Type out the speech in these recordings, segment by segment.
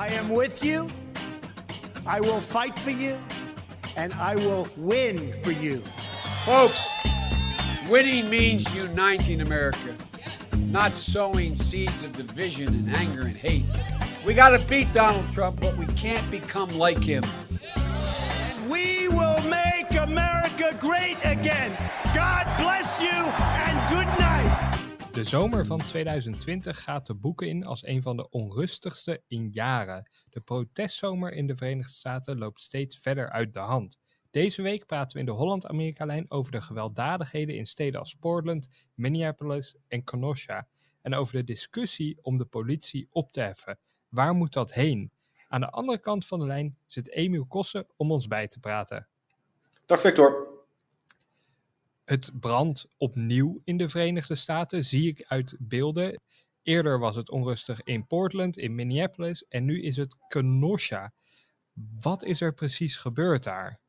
I am with you. I will fight for you. And I will win for you. Folks, winning means uniting America, not sowing seeds of division and anger and hate. We got to beat Donald Trump, but we can't become like him. And we will make America great again. God bless you and good night. De zomer van 2020 gaat de boeken in als een van de onrustigste in jaren. De protestzomer in de Verenigde Staten loopt steeds verder uit de hand. Deze week praten we in de Holland-Amerika-lijn over de gewelddadigheden in steden als Portland, Minneapolis en Kenosha. En over de discussie om de politie op te heffen. Waar moet dat heen? Aan de andere kant van de lijn zit Emiel Kossen om ons bij te praten. Dag Victor. Het brandt opnieuw in de Verenigde Staten, zie ik uit beelden. Eerder was het onrustig in Portland, in Minneapolis en nu is het Kenosha. Wat is er precies gebeurd daar?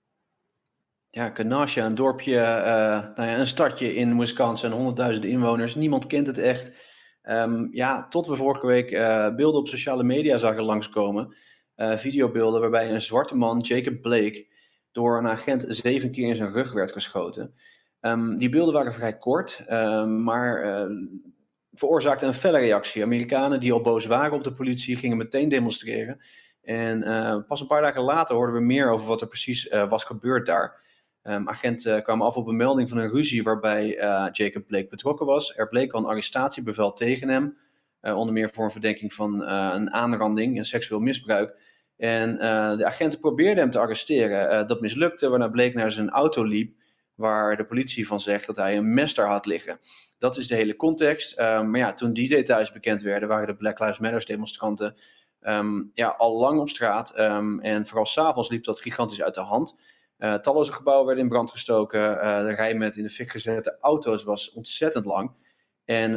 Ja, Kenosha, een dorpje, uh, nou ja, een stadje in Wisconsin, 100.000 inwoners. Niemand kent het echt. Um, ja, tot we vorige week uh, beelden op sociale media zagen langskomen. Uh, videobeelden waarbij een zwarte man, Jacob Blake, door een agent zeven keer in zijn rug werd geschoten. Um, die beelden waren vrij kort, um, maar uh, veroorzaakten een felle reactie. Amerikanen die al boos waren op de politie gingen meteen demonstreren. En uh, pas een paar dagen later hoorden we meer over wat er precies uh, was gebeurd daar. Um, agenten kwamen af op een melding van een ruzie waarbij Jacob Blake betrokken was. Er bleek al een arrestatiebevel tegen hem, onder meer voor een verdenking van een aanranding en seksueel misbruik. En de agenten probeerden hem te arresteren. dat mislukte, waarna Blake naar zijn auto liep waar de politie van zegt dat hij een mes daar had liggen. Dat is de hele context. Um, maar ja, toen die details bekend werden, waren de Black Lives Matter demonstranten um, ja, al lang op straat. Um, en vooral s'avonds liep dat gigantisch uit de hand. Uh, talloze gebouwen werden in brand gestoken. Uh, de rij met in de fik gezette auto's was ontzettend lang. En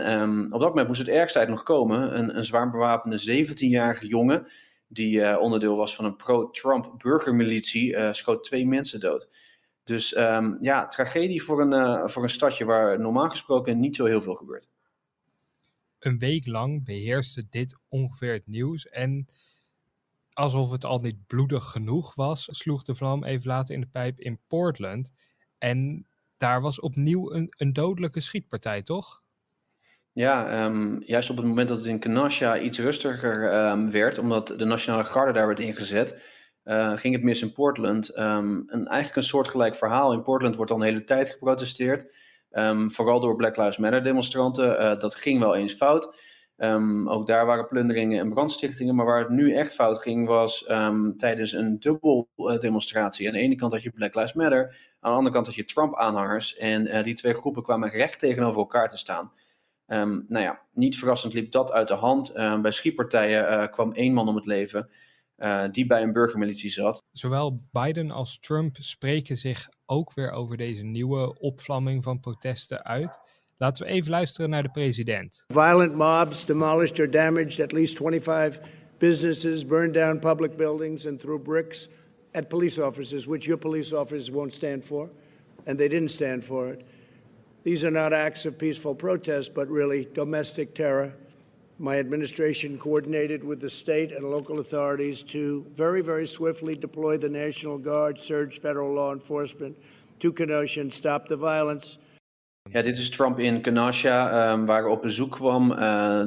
op dat moment moest het ergste uit nog komen. Een, een zwaar bewapende 17-jarige jongen, die uh, onderdeel was van een pro-Trump burgermilitie, schoot twee mensen dood. Dus um, ja, tragedie voor een, uh, voor een stadje waar normaal gesproken niet zo heel veel gebeurt. Een week lang beheerste dit ongeveer het nieuws. En alsof het al niet bloedig genoeg was, sloeg de vlam even later in de pijp in Portland. En daar was opnieuw een, een dodelijke schietpartij, toch? Ja, um, juist op het moment dat het in Kenosha iets rustiger um, werd, omdat de Nationale Garde daar werd ingezet, uh, ging het mis in Portland. Um, een, eigenlijk een soortgelijk verhaal. In Portland wordt al een hele tijd geprotesteerd. Um, vooral door Black Lives Matter demonstranten. Uh, dat ging wel eens fout. Um, ook daar waren plunderingen en brandstichtingen. Maar waar het nu echt fout ging, was tijdens een dubbel uh, demonstratie. Aan de ene kant had je Black Lives Matter. Aan de andere kant had je Trump-aanhangers. En die twee groepen kwamen recht tegenover elkaar te staan. nou ja, niet verrassend liep dat uit de hand. bij schietpartijen kwam één man om het leven. Uh, die bij een burgermilitie zat. Zowel Biden als Trump spreken zich ook weer over deze nieuwe opvlamming van protesten uit. Laten we even luisteren naar de president. Violent mobs demolished or damaged at least 25 businesses, burned down public buildings and threw bricks at police officers, which your police officers won't stand for, and they didn't stand for it. These are not acts of peaceful protest, but really domestic terror My administration coordinated with the state and local authorities to very, very swiftly deploy the National Guard, surge federal law enforcement to Kenosha and stop the violence. Ja, dit is Trump in Kenosha, um, waar op bezoek kwam. Uh,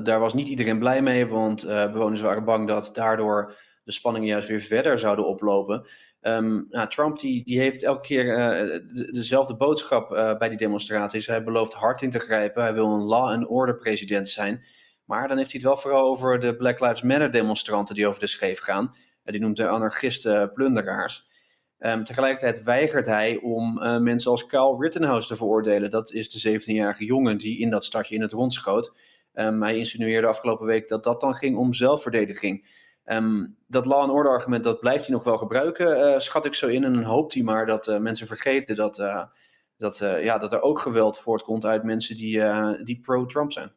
daar was niet iedereen blij mee, want uh, bewoners waren bang dat daardoor de spanningen juist weer verder zouden oplopen. Um, nou, Trump die, heeft elke keer de, dezelfde boodschap bij die demonstraties. Hij belooft hard in te grijpen. Hij wil een law and order president zijn. Maar dan heeft hij het wel vooral over de Black Lives Matter demonstranten die over de scheef gaan. die noemt hij anarchisten plunderaars. Um, tegelijkertijd weigert hij om uh, mensen als Kyle Rittenhouse te veroordelen. Dat is de 17-jarige jongen die in dat stadje in het rond schoot. Um, hij insinueerde afgelopen week dat dat dan ging om zelfverdediging. Um, dat law and order argument dat blijft hij nog wel gebruiken, uh, schat ik zo in. En dan hoopt hij maar dat mensen vergeten dat, dat, ja, dat er ook geweld voortkomt uit mensen die, die pro-Trump zijn.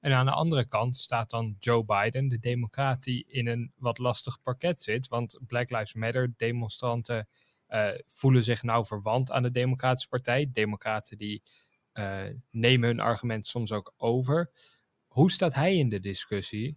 En aan de andere kant staat dan Joe Biden, de democraat die in een wat lastig parket zit. Want Black Lives Matter demonstranten uh, voelen zich nou verwant aan de Democratische Partij. Democraten die uh, nemen hun argument soms ook over. Hoe staat hij in de discussie?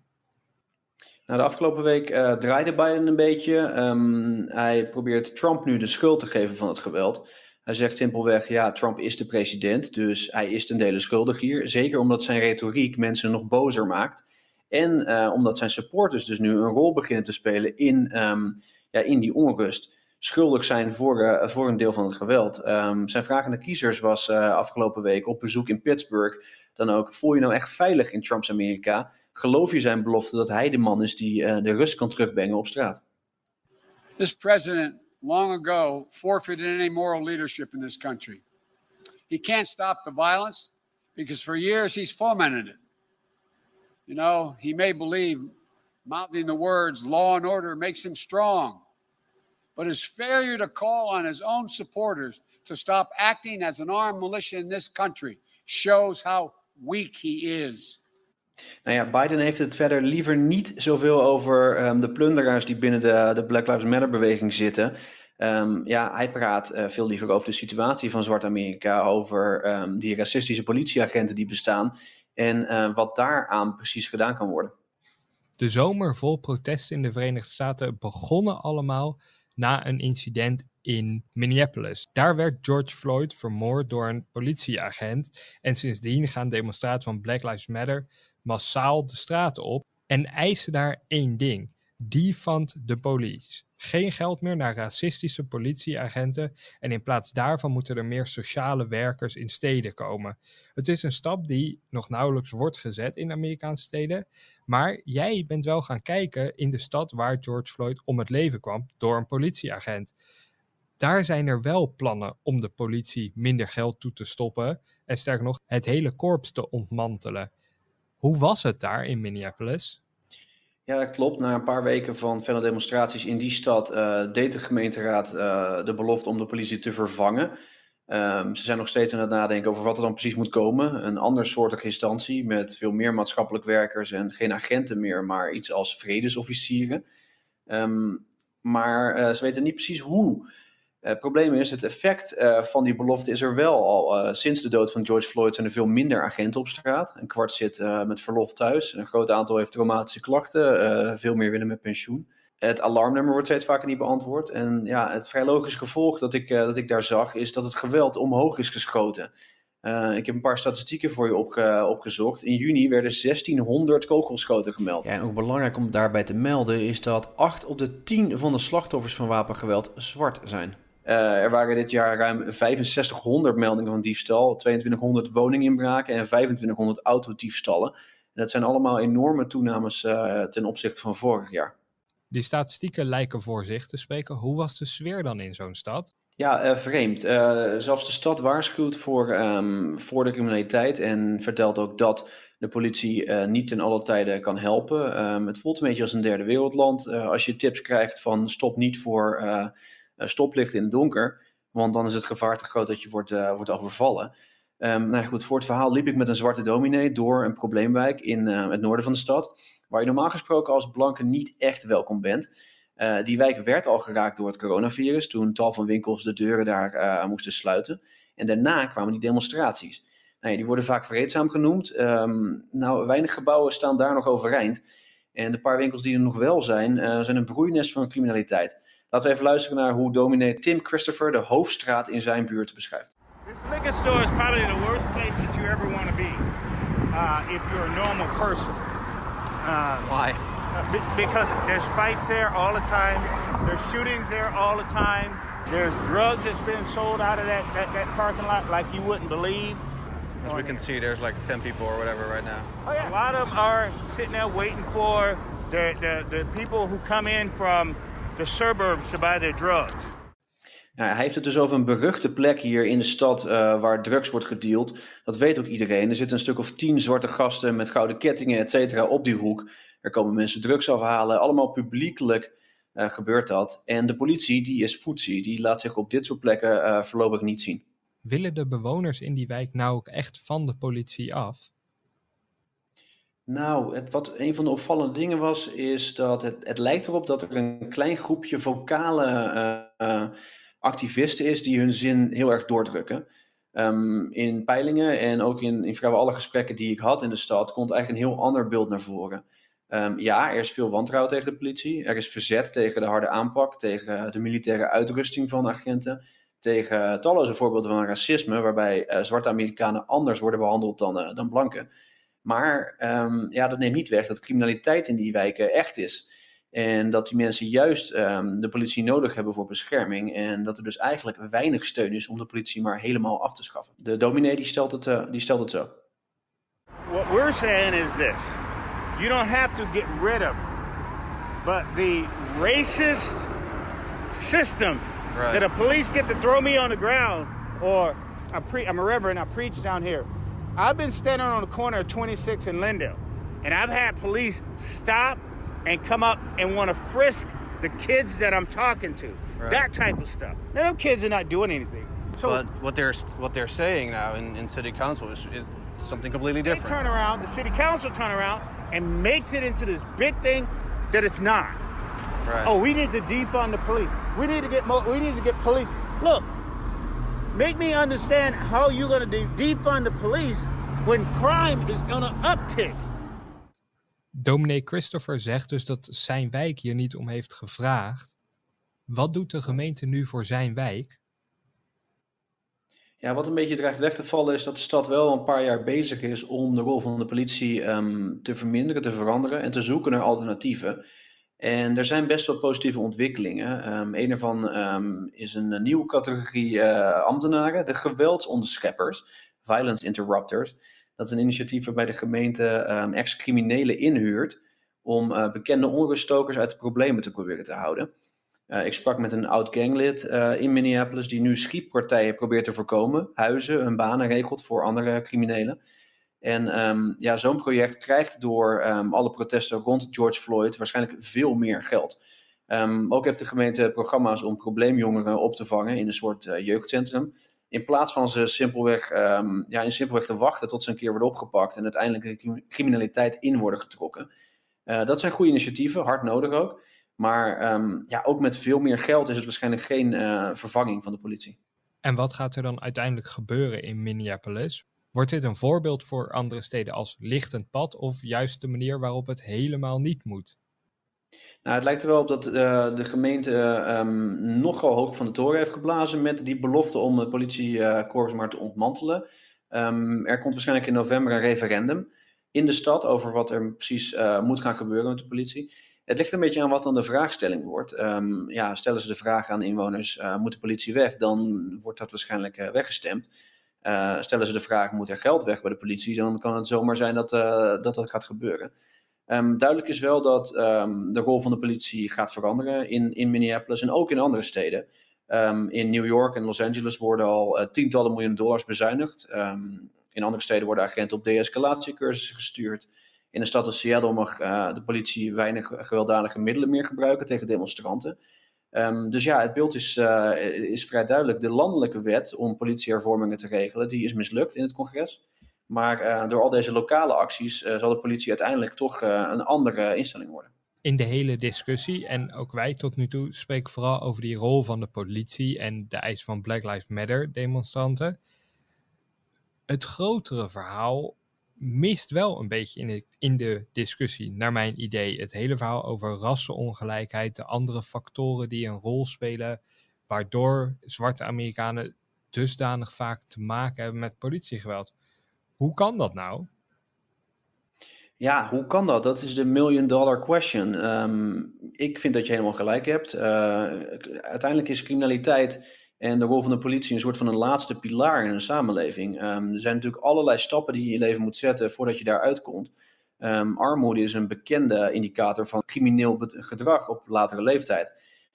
Nou, de afgelopen week uh, draaide Biden een beetje. Um, hij probeert Trump nu de schuld te geven van het geweld. Hij zegt simpelweg, ja, Trump is de president, dus hij is ten dele schuldig hier. Zeker omdat zijn retoriek mensen nog bozer maakt. En uh, omdat zijn supporters dus nu een rol beginnen te spelen in, um, ja, in die onrust. Schuldig zijn voor, uh, voor een deel van het geweld. Um, zijn vraag aan de kiezers was uh, afgelopen week op bezoek in Pittsburgh dan ook: voel je nou echt veilig in Trumps Amerika? Geloof je zijn belofte dat hij de man is die de rust kan terugbrengen op straat? This president long ago forfeited any moral leadership in this country. He can't stop the violence because for years he's fomented it. You know, he may believe mouthing the words law and order makes him strong, but his failure to call on his own supporters to stop acting as an armed militia in this country shows how weak he is. Nou ja, Biden heeft het verder liever niet zoveel over um, de plunderaars die binnen de, de Black Lives Matter beweging zitten. Um, ja, hij praat uh, veel liever over de situatie van Zwart-Amerika, over um, die racistische politieagenten die bestaan en uh, wat daaraan precies gedaan kan worden. De zomer vol protesten in de Verenigde Staten begonnen allemaal na een incident in Minneapolis. Daar werd George Floyd vermoord door een politieagent en sindsdien gaan demonstraties van Black Lives Matter massaal de straten op en eisen daar één ding: defund de police. Geen geld meer naar racistische politieagenten en in plaats daarvan moeten er meer sociale werkers in steden komen. Het is een stap die nog nauwelijks wordt gezet in Amerikaanse steden, maar jij bent wel gaan kijken in de stad waar George Floyd om het leven kwam door een politieagent. Daar zijn er wel plannen om de politie minder geld toe te stoppen en sterker nog het hele korps te ontmantelen. Hoe was het daar in Minneapolis? Ja, dat klopt. Na een paar weken van felle demonstraties in die stad uh, deed de gemeenteraad uh, de belofte om de politie te vervangen. Um, ze zijn nog steeds aan het nadenken over wat er dan precies moet komen. Een ander soortige instantie met veel meer maatschappelijk werkers en geen agenten meer, maar iets als vredesofficieren. Um, maar uh, ze weten niet precies hoe. Het probleem is, het effect uh, van die belofte is er wel al. Uh, sinds de dood van George Floyd zijn er veel minder agenten op straat. Een kwart zit met verlof thuis. Een groot aantal heeft traumatische klachten. veel meer willen met pensioen. Het alarmnummer wordt steeds vaker niet beantwoord. En ja, het vrij logisch gevolg dat ik, dat ik daar zag, is dat het geweld omhoog is geschoten. ik heb een paar statistieken voor je opge opgezocht. In juni werden 1600 kogelschoten gemeld. Ja, en ook belangrijk om daarbij te melden is dat 8 op de 10 van de slachtoffers van wapengeweld zwart zijn. Uh, er waren dit jaar ruim 6500 meldingen van diefstal, 2200 woninginbraken en 2500 autodiefstallen. En dat zijn allemaal enorme toenames uh, ten opzichte van vorig jaar. Die statistieken lijken voor zich te spreken. Hoe was de sfeer dan in zo'n stad? Ja, uh, vreemd. zelfs de stad waarschuwt voor, um, voor de criminaliteit en vertelt ook dat de politie niet ten alle tijden kan helpen. Um, het voelt een beetje als een derde wereldland. als je tips krijgt van stop niet voor eh, stoplicht in het donker. Want dan is het gevaar te groot dat je wordt, uh, wordt overvallen. Um, nou goed, voor het verhaal liep ik met een zwarte dominee door een probleemwijk in uh, het noorden van de stad. Waar je normaal gesproken als blanke niet echt welkom bent. Uh, die wijk werd al geraakt door het coronavirus. Toen tal van winkels de deuren daar moesten sluiten. En daarna kwamen die demonstraties. Nou die worden vaak vreedzaam genoemd. Um, nou, weinig gebouwen staan daar nog overeind. En de paar winkels die er nog wel zijn, zijn een broeinest van criminaliteit. Laten we even luisteren naar hoe dominee Tim Christopher de hoofdstraat in zijn buurt beschrijft. This liquor store is probably the worst place that you ever want to be uh, if you're a normal person. Uh, Why? Because there's fights there all the time. There's shootings there all the time. There's drugs that's been sold out of that, that, that parking lot like you wouldn't believe. As we can see, there's like 10 people or whatever right now. Oh, yeah. A lot of them are sitting there waiting for the, the, the people who come in from the suburbs to buy their drugs. Ja, hij heeft het dus over een beruchte plek hier in de stad uh, waar drugs wordt gedeeld. Dat weet ook iedereen. Er zitten een stuk of tien zwarte gasten met gouden kettingen, et cetera, op die hoek. Er komen mensen drugs afhalen. Allemaal publiekelijk uh, gebeurt dat. En de politie, die is voetzie. Die laat zich op dit soort plekken uh, voorlopig niet zien. Willen de bewoners in die wijk nou ook echt van de politie af? Nou, het, wat een van de opvallende dingen was, is dat het, het lijkt erop dat er een klein groepje vocale uh, uh, activisten is die hun zin heel erg doordrukken. Um, in peilingen en ook in, in alle gesprekken die ik had in de stad, komt eigenlijk een heel ander beeld naar voren. Ehm, ja, er is veel wantrouwen tegen de politie. Er is verzet tegen de harde aanpak, tegen de militaire uitrusting van agenten. Tegen talloze voorbeelden van racisme, waarbij uh, zwarte Amerikanen anders worden behandeld dan, uh, dan blanken. Maar um, ja, dat neemt niet weg dat criminaliteit in die wijken echt is. En dat die mensen juist um, de politie nodig hebben voor bescherming. En dat er dus eigenlijk weinig steun is om de politie maar helemaal af te schaffen. De dominee die stelt het, uh, die stelt het zo. What we're saying is this. You don't have to get rid of but the racist system Right. that the police get to throw me on the ground or I pre- I'm a reverend, I preach down here. I've been standing on the corner of 26 and Lindale, and I've had police stop and come up and want to frisk the kids that I'm talking to. Right. That type of stuff. Now, them kids are not doing anything. So But what they're what they're saying now in, in city council is, is something completely different. they turn around, the city council turn around and makes it into this big thing that it's not. Right. Oh, we need to defund the police. We need to get more. We need to get police. Look, make me understand how you're going to de- defund the police when crime is going to uptick. Dominee Christopher zegt dus dat zijn wijk hier niet om heeft gevraagd. Wat doet de gemeente nu voor zijn wijk? Ja, wat een beetje dreigt weg te vallen is dat de stad wel een paar jaar bezig is om de rol van de politie um, te verminderen, te veranderen en te zoeken naar alternatieven. En er zijn best wel positieve ontwikkelingen. Um, een ervan um, is een nieuwe categorie uh, ambtenaren, de geweldsonderscheppers, violence interrupters. Dat is een initiatief waarbij de gemeente um, ex-criminelen inhuurt om uh, bekende onruststokers uit de problemen te proberen te houden. Ik sprak met een oud ganglid in Minneapolis die nu schietpartijen probeert te voorkomen, huizen, hun banen regelt voor andere criminelen. En um, ja, zo'n project krijgt door um, alle protesten rond George Floyd waarschijnlijk veel meer geld. Um, ook heeft de gemeente programma's om probleemjongeren op te vangen in een soort uh, jeugdcentrum. In plaats van ze simpelweg, ja, in simpelweg te wachten tot ze een keer worden opgepakt en uiteindelijk de criminaliteit in worden getrokken. Uh, dat zijn goede initiatieven, hard nodig ook. Maar ja, ook met veel meer geld is het waarschijnlijk geen uh, vervanging van de politie. En wat gaat er dan uiteindelijk gebeuren in Minneapolis? Wordt dit een voorbeeld voor andere steden als lichtend pad of juist de manier waarop het helemaal niet moet? Nou, het lijkt er wel op dat uh, de gemeente uh, um, nogal hoog van de toren heeft geblazen met die belofte om het politiekorps maar te ontmantelen. Um, er komt waarschijnlijk in november een referendum in de stad over wat er precies uh, moet gaan gebeuren met de politie. Het ligt een beetje aan wat dan de vraagstelling wordt. Um, ja, stellen ze de vraag aan inwoners, moet de politie weg? Dan wordt dat waarschijnlijk weggestemd. Uh, stellen ze de vraag, moet er geld weg bij de politie? Dan kan het zomaar zijn dat uh, dat, dat gaat gebeuren. Um, duidelijk is wel dat um, de rol van de politie gaat veranderen in, in Minneapolis en ook in andere steden. Um, in New York en Los Angeles worden al uh, tientallen miljoen dollars bezuinigd. in andere steden worden agenten op de-escalatiecursussen gestuurd. In de stad als Seattle mag de politie weinig gewelddadige middelen meer gebruiken tegen demonstranten. Um, dus ja, het beeld is, uh, is vrij duidelijk. De landelijke wet om politiehervormingen te regelen, die is mislukt in het congres. Maar uh, door al deze lokale acties uh, zal de politie uiteindelijk toch een andere instelling worden. In de hele discussie, en ook wij tot nu toe, spreken vooral over die rol van de politie en de eis van Black Lives Matter demonstranten. Het grotere verhaal mist wel een beetje in de, in de discussie, naar mijn idee. Het hele verhaal over rassenongelijkheid, de andere factoren die een rol spelen, waardoor zwarte Amerikanen dusdanig vaak te maken hebben met politiegeweld. Hoe kan dat nou? Ja, hoe kan dat? Dat is de million dollar question. Um, ik vind dat je helemaal gelijk hebt. Uh, uiteindelijk is criminaliteit en de rol van de politie een soort van een laatste pilaar in een samenleving. Um, er zijn natuurlijk allerlei stappen die je in je leven moet zetten voordat je daar uitkomt. Um, armoede is een bekende indicator van crimineel gedrag op latere leeftijd.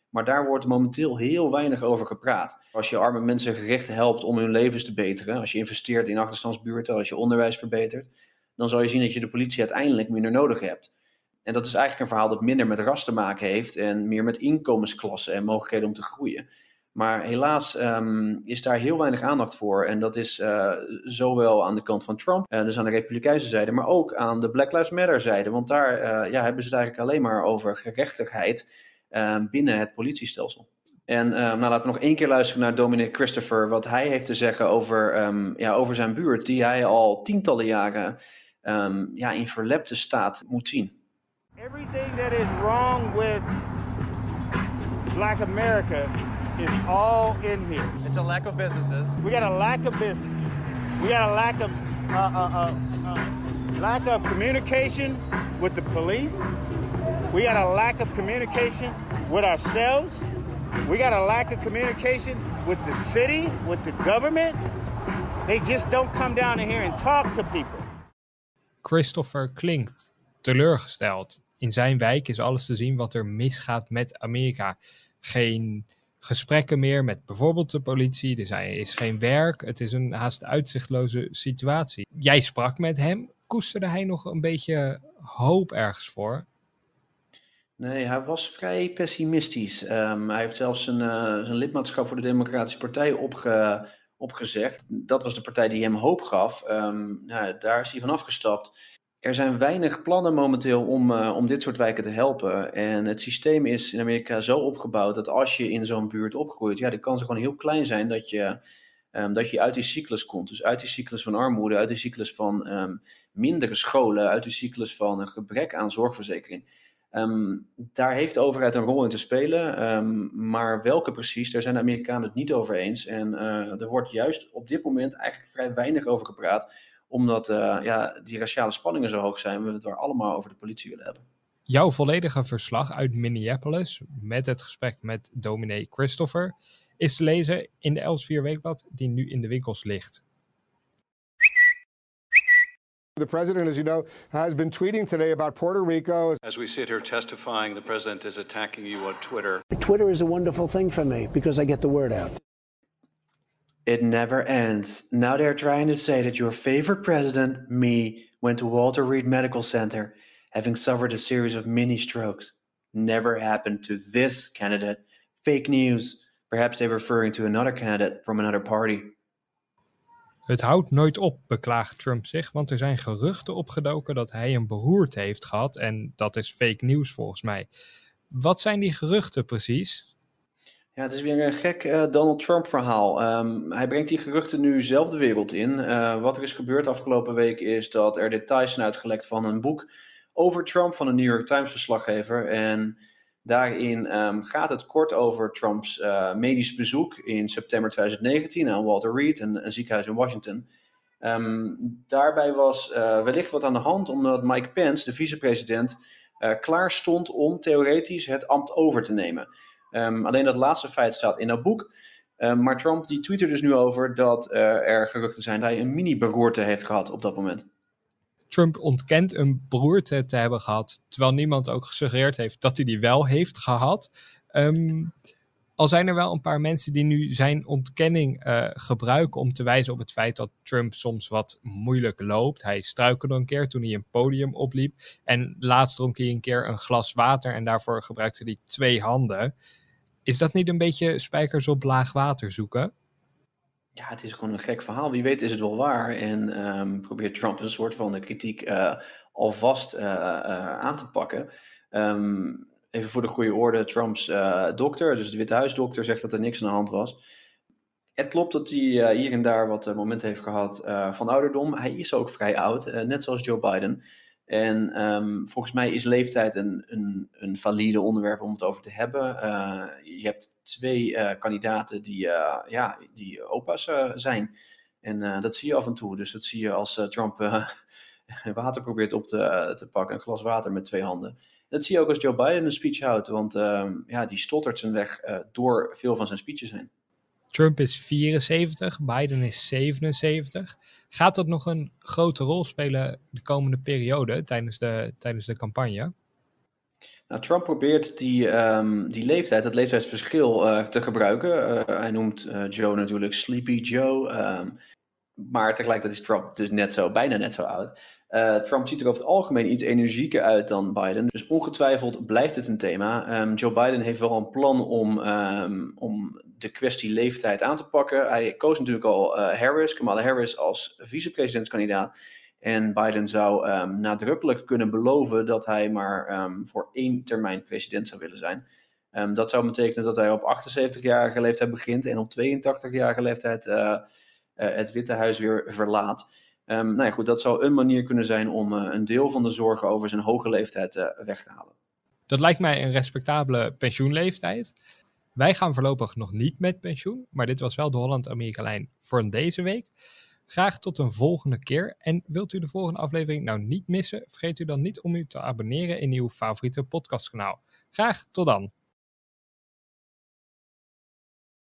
Maar daar wordt momenteel heel weinig over gepraat. Als je arme mensen gericht helpt om hun levens te beteren, als je investeert in achterstandsbuurten, als je onderwijs verbetert, dan zal je zien dat je de politie uiteindelijk minder nodig hebt. En dat is eigenlijk een verhaal dat minder met ras te maken heeft en meer met inkomensklassen en mogelijkheden om te groeien. Maar helaas um, is daar heel weinig aandacht voor. En dat is uh, zowel aan de kant van Trump, uh, dus aan de Republikeinse zijde, maar ook aan de Black Lives Matter zijde. Want daar uh, ja, hebben ze het eigenlijk alleen maar over gerechtigheid binnen het politiestelsel. En nou, laten we nog één keer luisteren naar Dominic Christopher, wat hij heeft te zeggen over, ja, over zijn buurt, die hij al tientallen jaren ja, in verlepte staat moet zien. Everything that is wrong with black America is all in here. It's a lack of businesses. We got a lack of business. We got a lack of uh, uh, uh, uh, lack of communication with the police. We got a lack of communication with ourselves. We got a lack of communication with the city, with the government. They just don't come down in here and talk to people. Christopher klinkt teleurgesteld. In zijn wijk is alles te zien wat er misgaat met Amerika. Geen gesprekken meer met bijvoorbeeld de politie. Er zijn- is geen werk. Het is een haast uitzichtloze situatie. Jij sprak met hem. Koesterde hij nog een beetje hoop ergens voor? Nee, hij was vrij pessimistisch. Ehm, hij heeft zelfs zijn, eh, zijn lidmaatschap voor de Democratische Partij opge, opgezegd. Dat was de partij die hem hoop gaf. Ehm, nou, daar is hij van afgestapt. Er zijn weinig plannen momenteel om, eh, om dit soort wijken te helpen. En het systeem is in Amerika zo opgebouwd dat als je in zo'n buurt opgroeit, ja, de kans is gewoon heel klein zijn dat je, ehm, dat je uit die cyclus komt. Dus uit die cyclus van armoede, uit die cyclus van ehm, mindere scholen, uit die cyclus van een gebrek aan zorgverzekering. Ehm, daar heeft de overheid een rol in te spelen, maar welke precies, daar zijn de Amerikanen het niet over eens. En eh, er wordt juist op dit moment eigenlijk vrij weinig over gepraat, omdat eh, ja, die raciale spanningen zo hoog zijn, we het er allemaal over de politie willen hebben. Jouw volledige verslag uit Minneapolis met het gesprek met dominee Christopher is te lezen in de Elsevier Weekblad die nu in de winkels ligt. The president, as you know, has been tweeting today about Puerto Rico. As we sit here testifying, the president is attacking you on Twitter. Twitter is a wonderful thing for me because I get the word out. It never ends. Now they're trying to say that your favorite president, me, went to Walter Reed Medical Center, having suffered a series of mini strokes. Never happened to this candidate. Fake news. Perhaps they're referring to another candidate from another party. Het houdt nooit op, beklaagt Trump zich, want er zijn geruchten opgedoken dat hij een beroerte heeft gehad en dat is fake nieuws volgens mij. Wat zijn die geruchten precies? Ja, het is weer een gek eh, Donald Trump verhaal. Ehm, hij brengt die geruchten nu zelf de wereld in. Eh, wat er is gebeurd afgelopen week is dat er details zijn uitgelekt van een boek over Trump van een New York Times verslaggever. En daarin ehm, gaat het kort over Trumps eh, medisch bezoek in september 2019 aan Walter Reed, een, ziekenhuis in Washington. Ehm, daarbij was wellicht wat aan de hand omdat Mike Pence, de vicepresident, klaar stond om theoretisch het ambt over te nemen. Ehm, alleen dat laatste feit staat in dat boek. Ehm, maar Trump die tweet dus nu over dat eh, er geruchten zijn dat hij een mini-beroerte heeft gehad op dat moment. Trump ontkent een beroerte te hebben gehad, terwijl niemand ook gesuggereerd heeft dat hij die wel heeft gehad. Ehm, al zijn er wel een paar mensen die nu zijn ontkenning eh, gebruiken om te wijzen op het feit dat Trump soms wat moeilijk loopt. Hij struikelde een keer toen hij een podium opliep. En laatst dronk hij een keer een glas water en daarvoor gebruikte hij twee handen. Is dat niet een beetje spijkers op laag water zoeken? Ja, het is gewoon een gek verhaal. Wie weet is het wel waar. En ehm, probeert Trump een soort van de kritiek eh, alvast eh, aan te pakken. Ehm, even voor de goede orde, Trumps eh, dokter, dus de Witte Huisdokter, zegt dat er niks aan de hand was. Het klopt dat hij eh, hier en daar wat eh, momenten heeft gehad eh, van ouderdom. Hij is ook vrij oud, net zoals Joe Biden. En ehm, volgens mij is leeftijd een, een, een valide onderwerp om het over te hebben. Je hebt twee kandidaten die, ja, die opa's zijn. En dat zie je af en toe. Dus dat zie je als Trump water probeert op te, te pakken, een glas water met twee handen. Dat zie je ook als Joe Biden een speech houdt, want ehm, ja, die stottert zijn weg eh, door veel van zijn speeches heen. Trump is 74, Biden is 77. Gaat dat nog een grote rol spelen de komende periode tijdens de, tijdens de campagne? Nou, Trump probeert die, ehm, die leeftijd, dat leeftijdsverschil eh, te gebruiken. Eh, hij noemt Joe natuurlijk Sleepy Joe. ehm, maar tegelijkertijd is Trump dus net zo, bijna net zo oud. Eh, Trump ziet er over het algemeen iets energieker uit dan Biden. Dus ongetwijfeld blijft het een thema. Ehm, Joe Biden heeft wel een plan om, ehm, om de kwestie leeftijd aan te pakken. Hij koos natuurlijk al eh, Harris, Kamala Harris, als vicepresidentskandidaat. En Biden zou ehm, nadrukkelijk kunnen beloven dat hij maar voor één termijn president zou willen zijn. Dat zou betekenen dat hij op 78-jarige leeftijd begint en op 82-jarige leeftijd eh, het Witte Huis weer verlaat. Um, nou ja, goed, dat zou een manier kunnen zijn om uh, een deel van de zorgen over zijn hoge leeftijd uh, weg te halen. Dat lijkt mij een respectabele pensioenleeftijd. Wij gaan voorlopig nog niet met pensioen, maar dit was wel de Holland-Amerika-lijn voor deze week. Graag tot een volgende keer. En wilt u de volgende aflevering nou niet missen, vergeet u dan niet om u te abonneren in uw favoriete podcastkanaal. Graag tot dan.